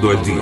do a.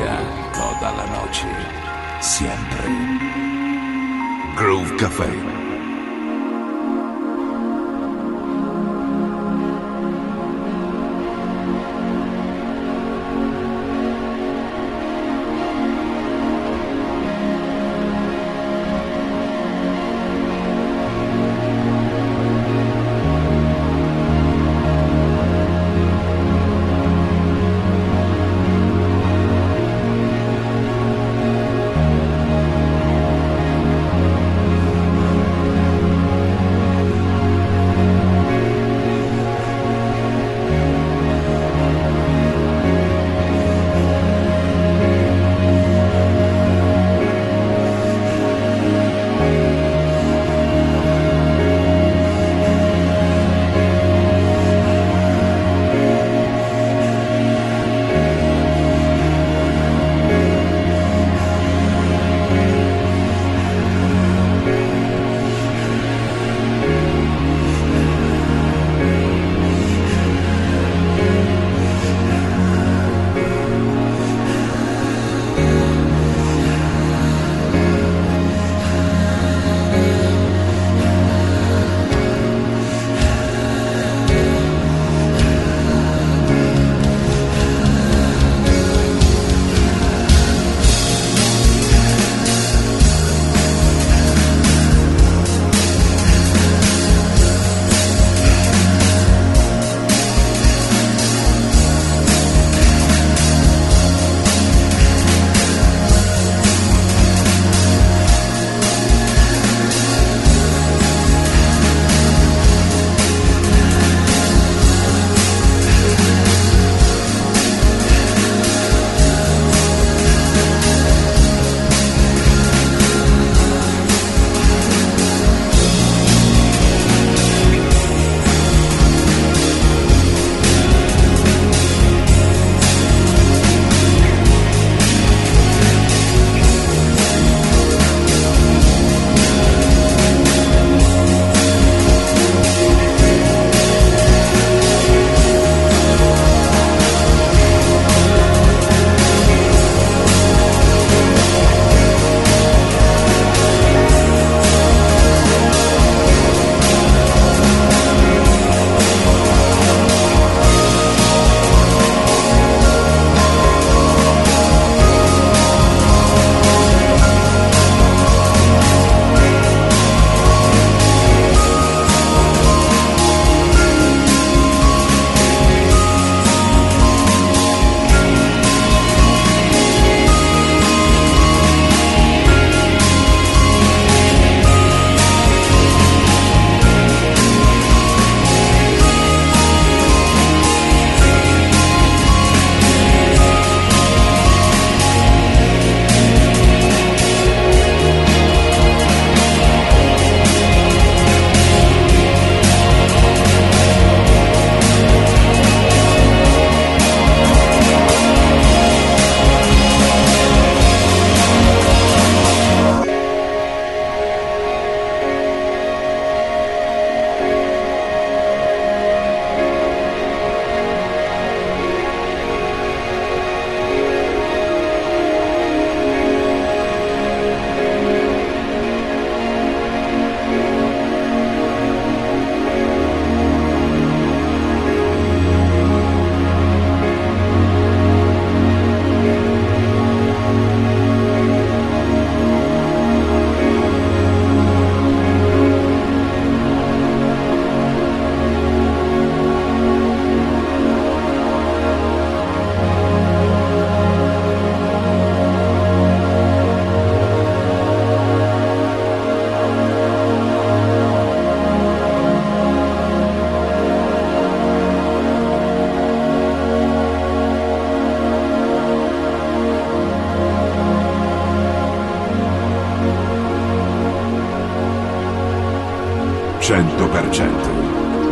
100%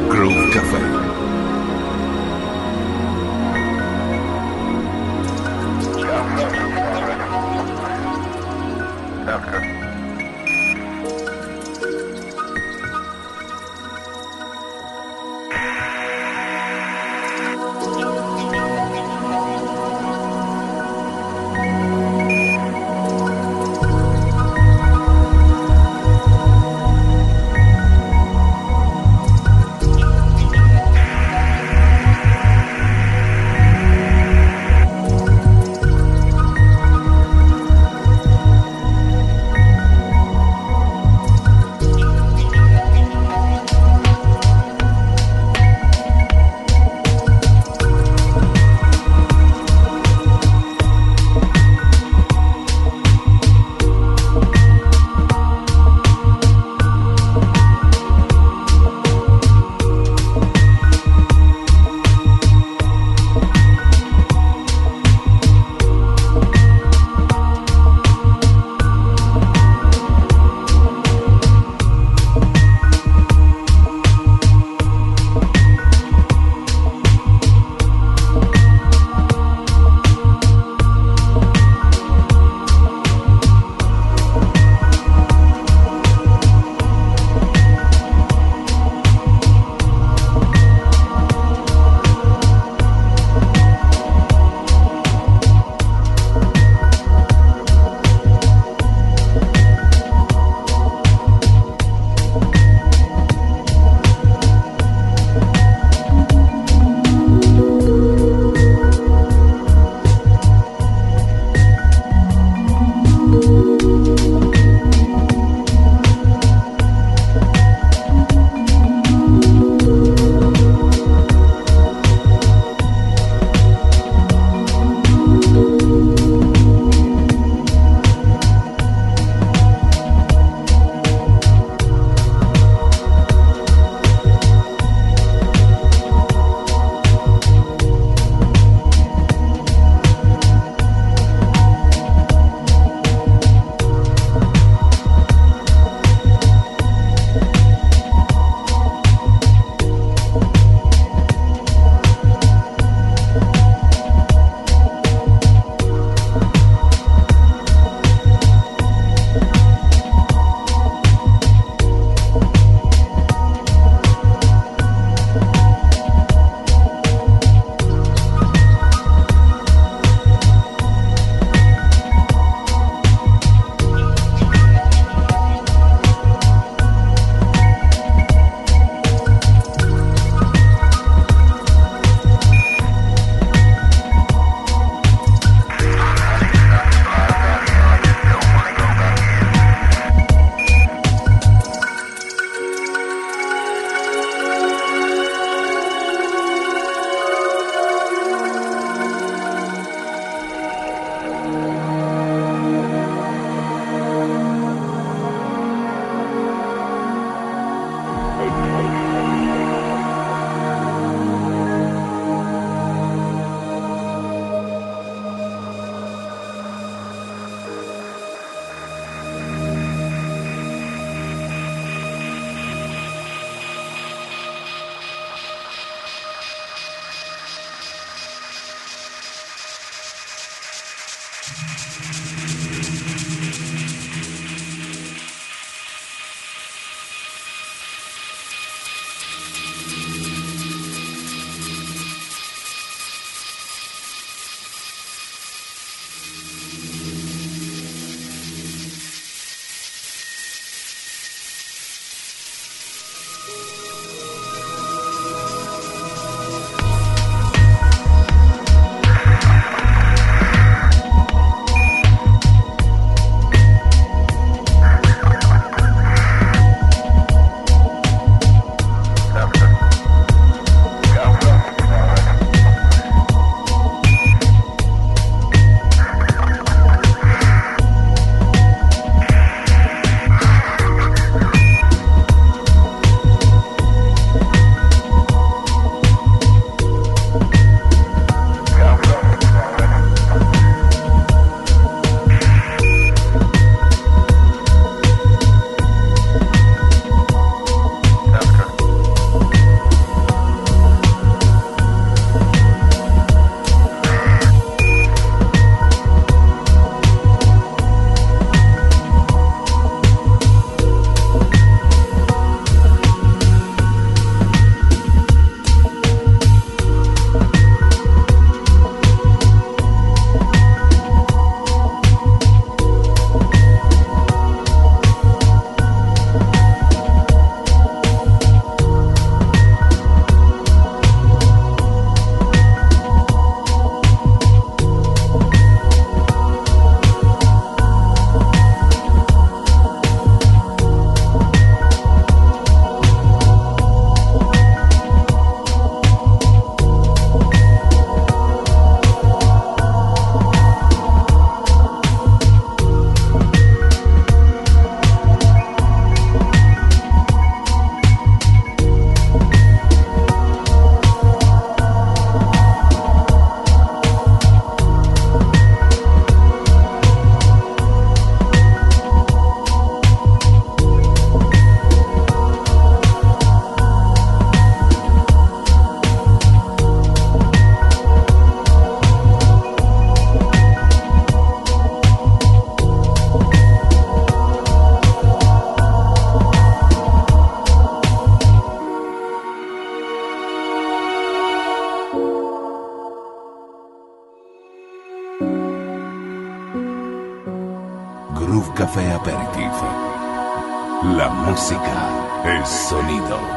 Groove Café. El sonido.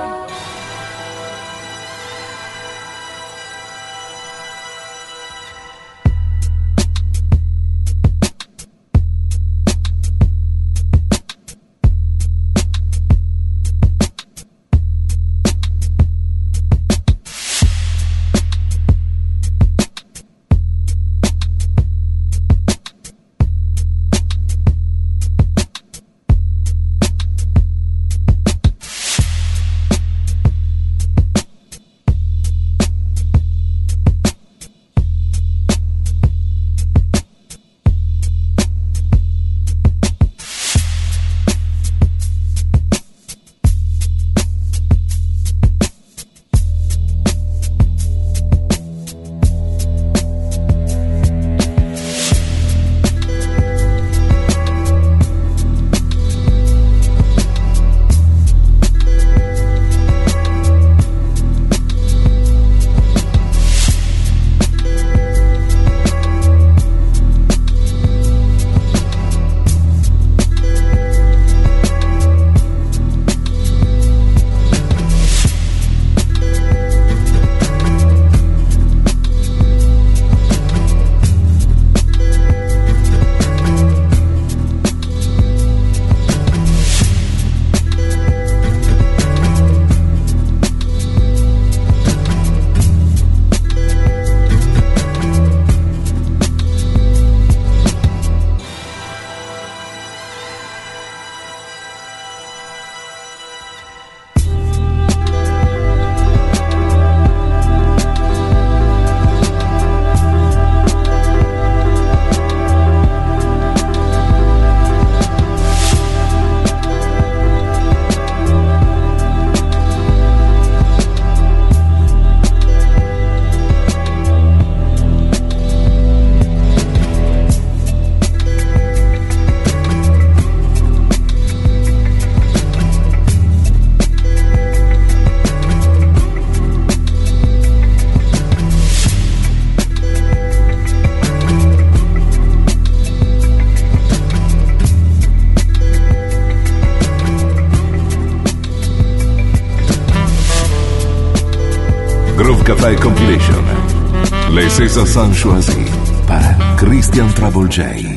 César choisi par Christian Travolgei.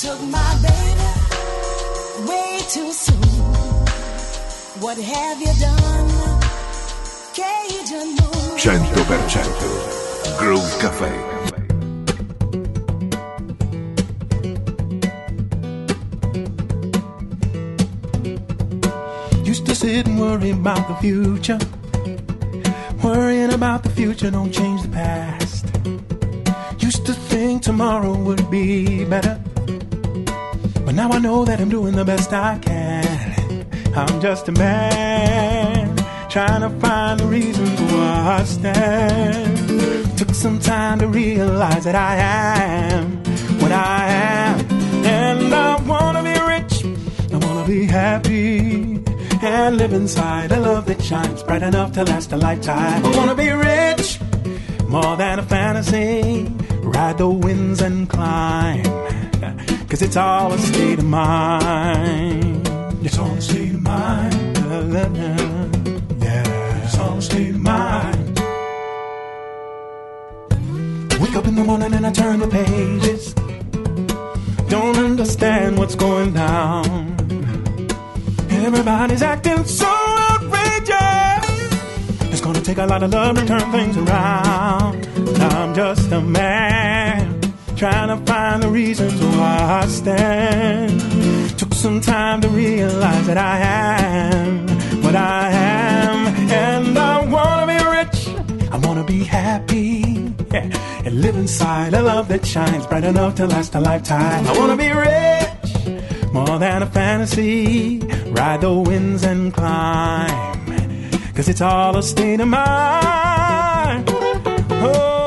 Took my baby way too soon. What have you done? Cajun moon. 100% Groove Café. Used to sit and worry about the future. Worrying about the future don't change the past. Used to think tomorrow would be better. Now I know that I'm doing the best I can. I'm just a man trying to find the reasons why I stand. Took some time to realize that I am what I am. And I wanna be rich, I wanna be happy. And live inside a love that shines bright enough to last a lifetime. I wanna be rich, more than a fantasy. Ride the winds and climb. Cause it's all a state of mind. It's all a state of mind. La, la, la. Yeah, it's all a state of mind. Wake up in the morning and I turn the pages. Don't understand what's going down. Everybody's acting so outrageous. It's gonna take a lot of love to turn things around. I'm just a man trying to find the reasons why I stand. Took some time to realize that I am what I am, and I wanna be rich. I wanna be happy yeah, and live inside a love that shines bright enough to last a lifetime. I wanna be rich, more than a fantasy. Ride the winds and climb, cause it's all a state of mind. Oh,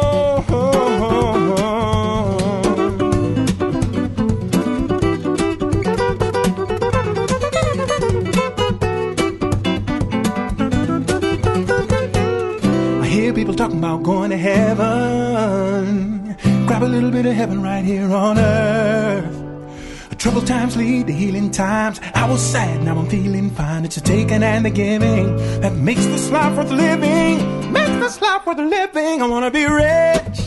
talking about going to heaven. Grab a little bit of heaven right here on earth. Troubled times lead to healing times. I was sad, now I'm feeling fine. It's a taking and the giving that makes this life worth living. Makes this life worth living. I wanna be rich.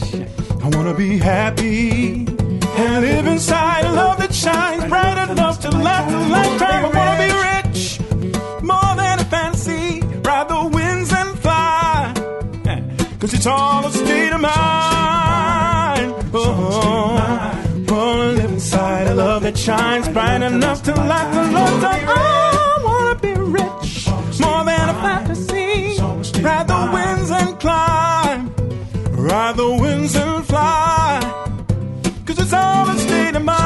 I wanna be happy. And live inside a love that shines bright enough to last a lifetime. I wanna be rich. Cause it's all a state of mind. Oh, oh, oh. wanna live inside a love that shines bright enough to light the lifetime. I wanna be rich, more than a fantasy. Ride the winds and climb, ride the winds and fly. Cause it's all a state of mind.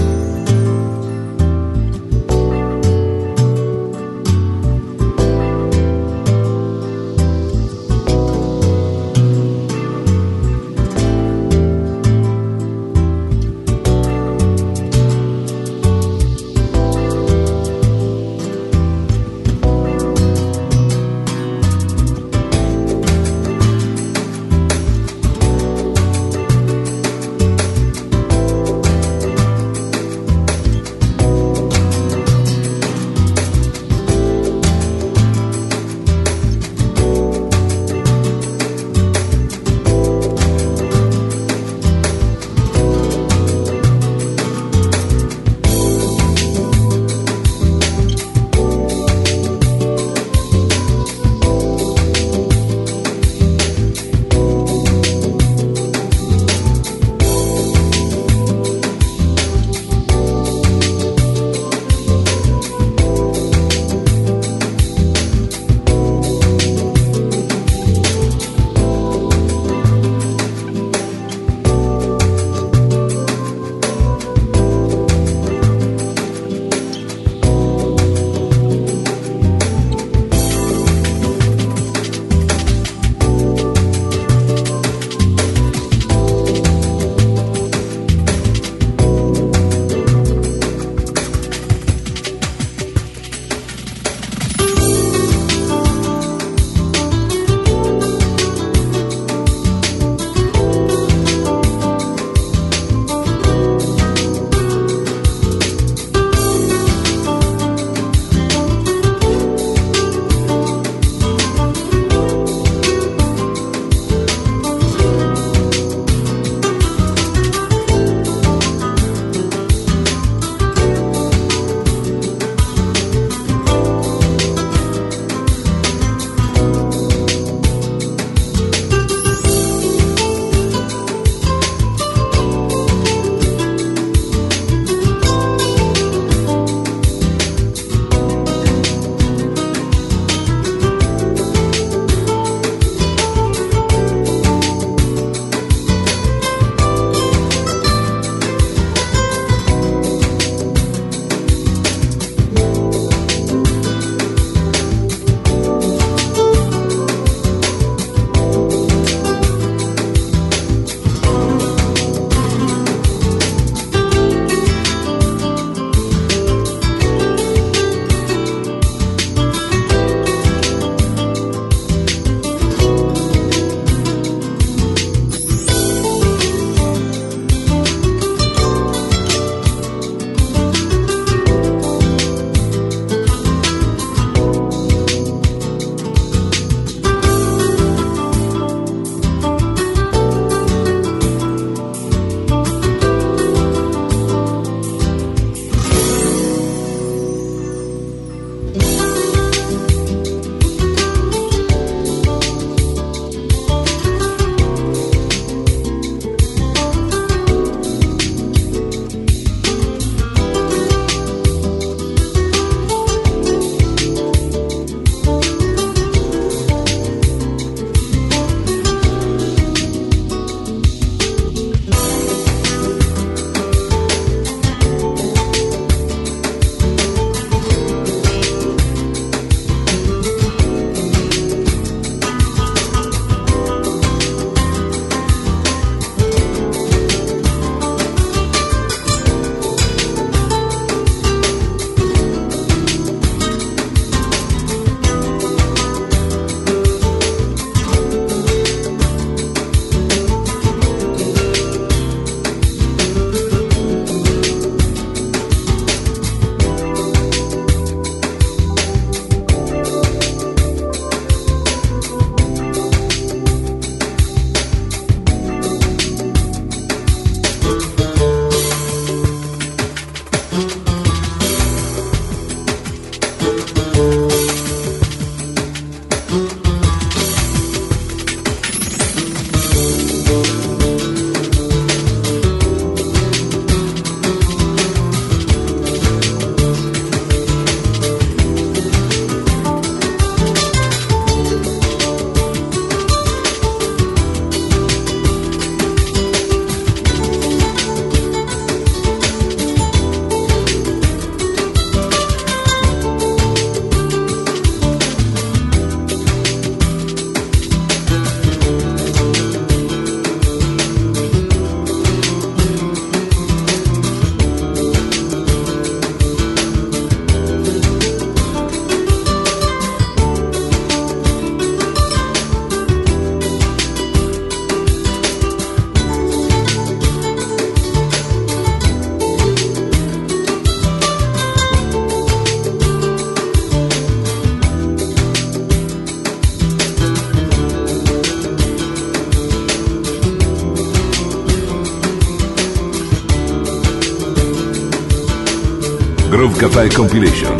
Compilation.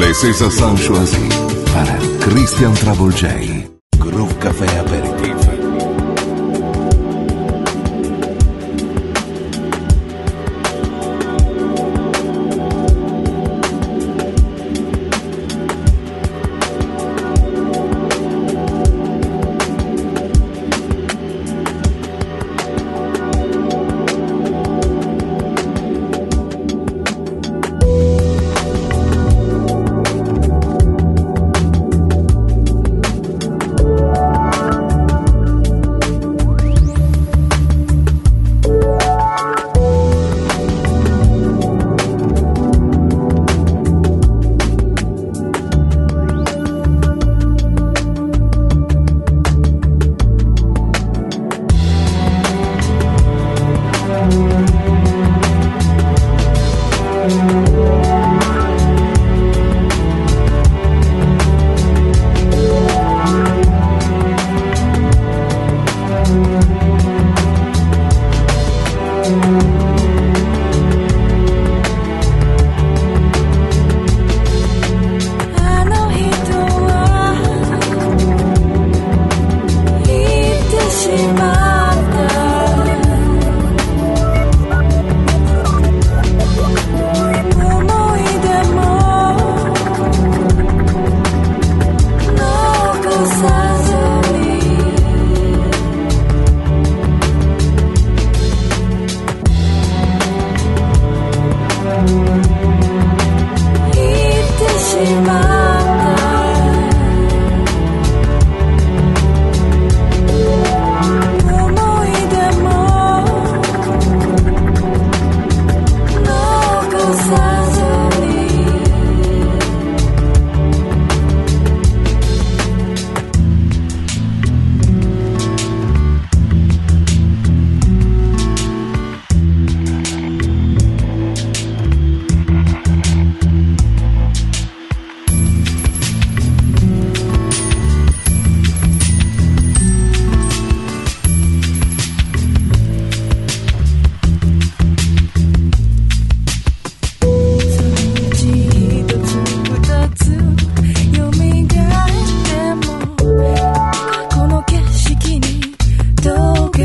Les César Choisi para Christian Travel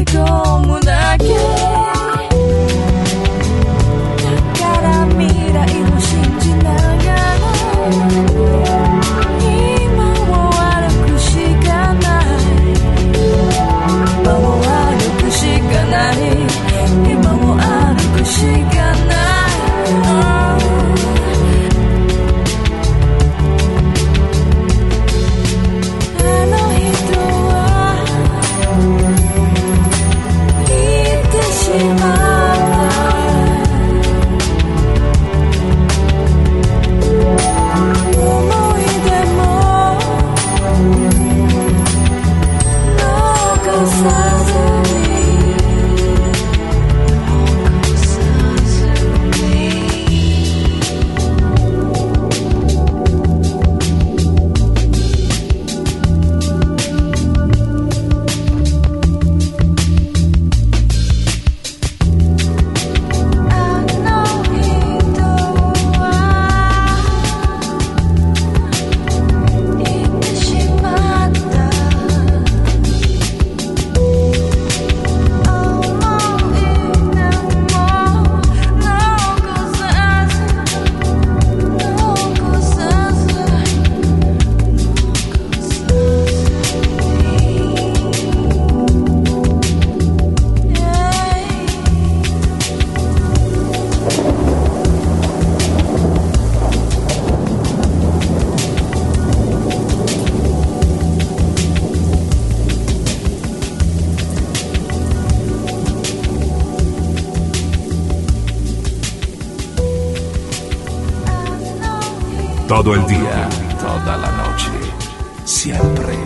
que como naquele Todo el día, toda la noche. Siempre.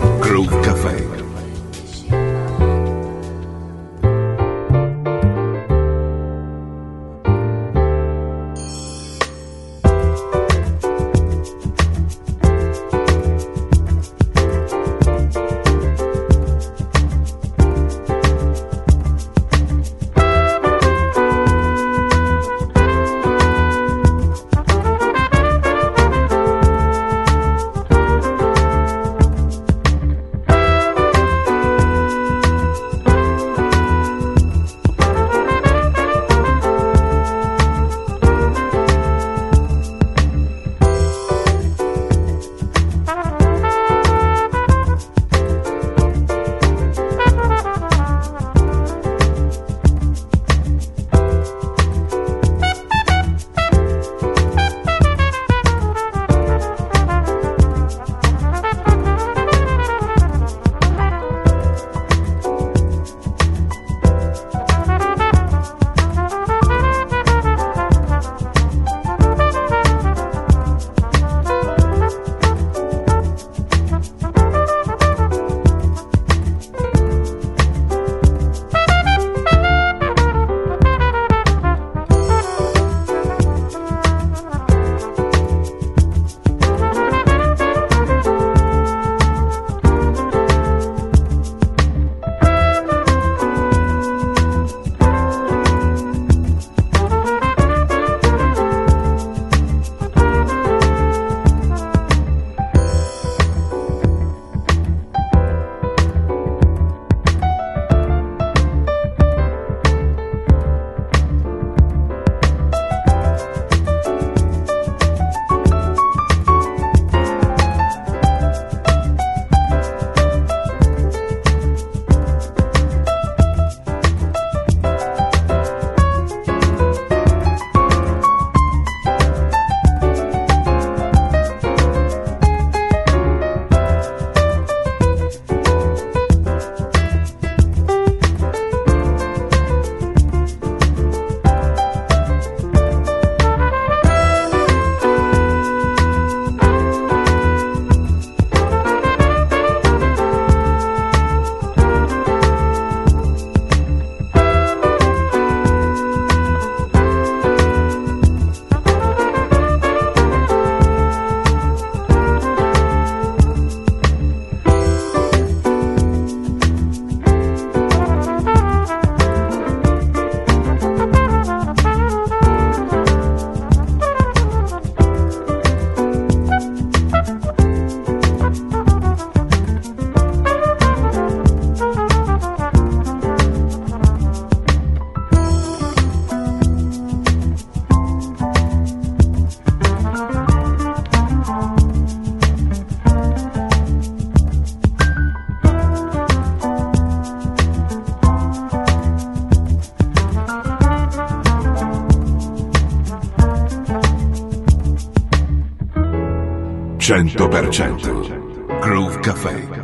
100%. Groove Café.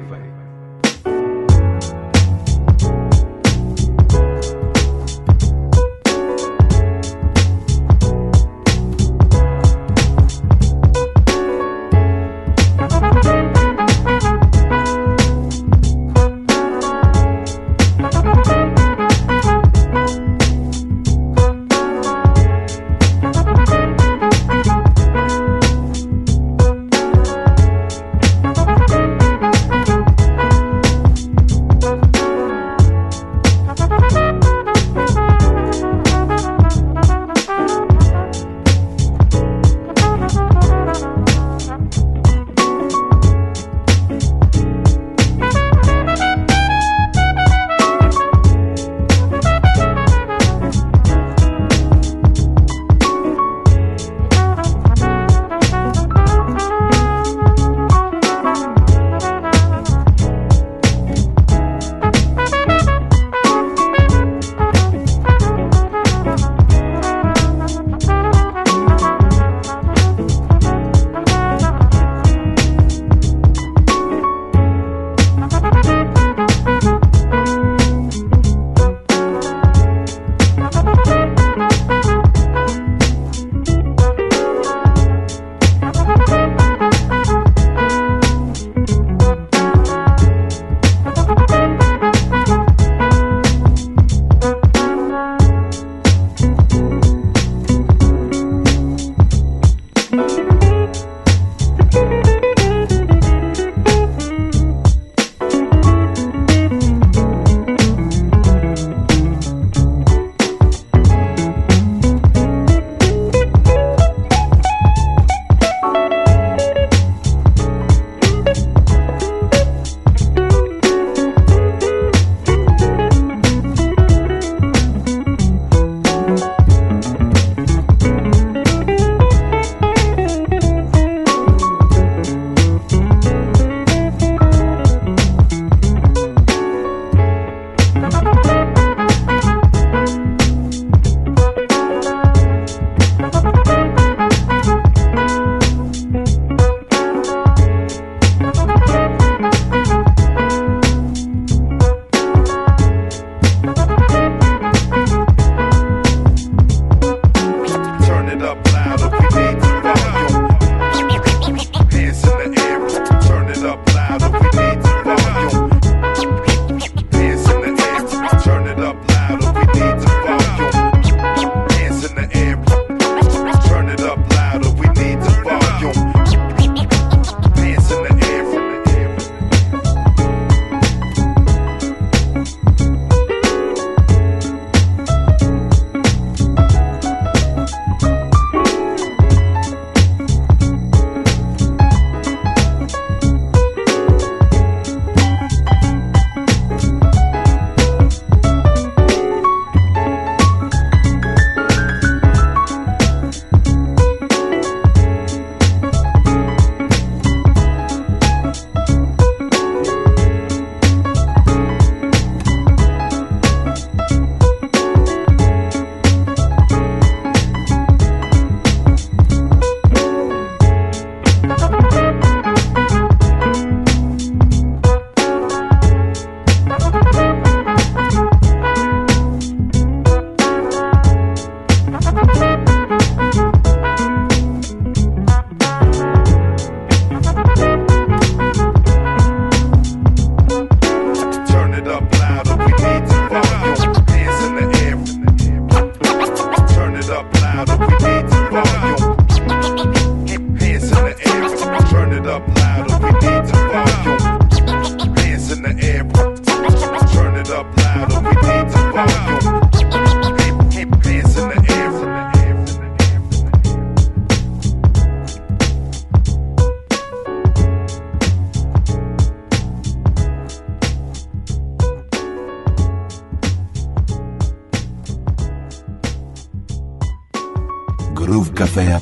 Groove Café.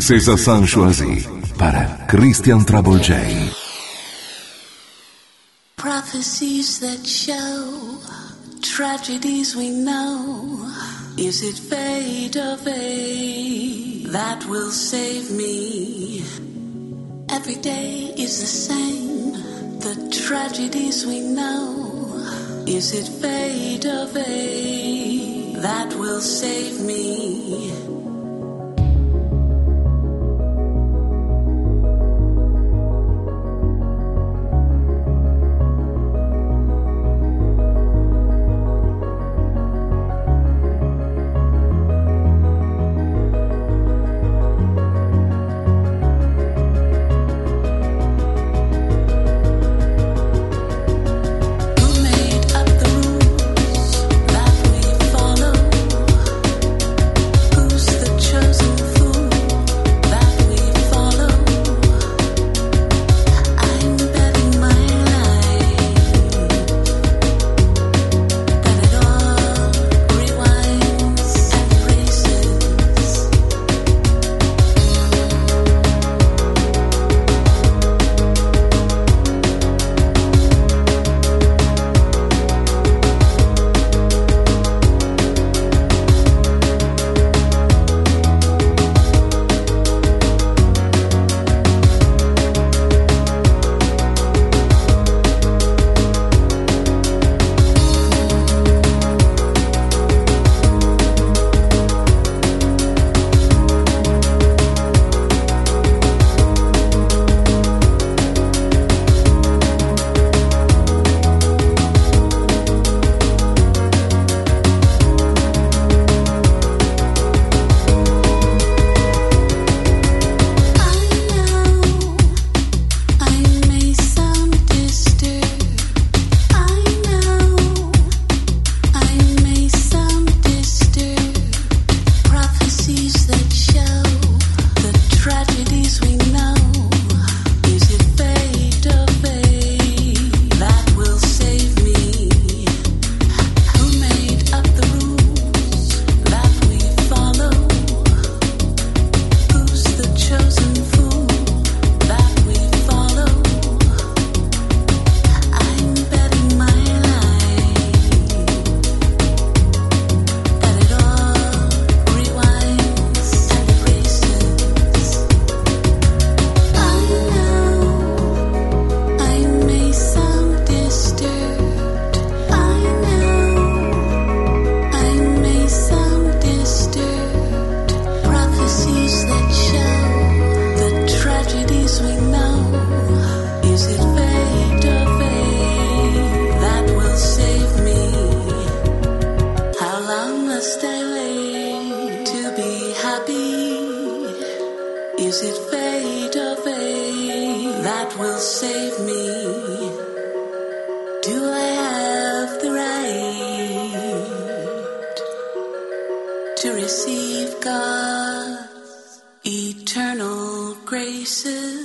César Sanchoisi para Christian Trouble. Prophecies that show tragedies we know. Is it fate or fate that will save me? Every day is the same. The tragedies we know. Is it fate or fate that will save me? Chosen fool.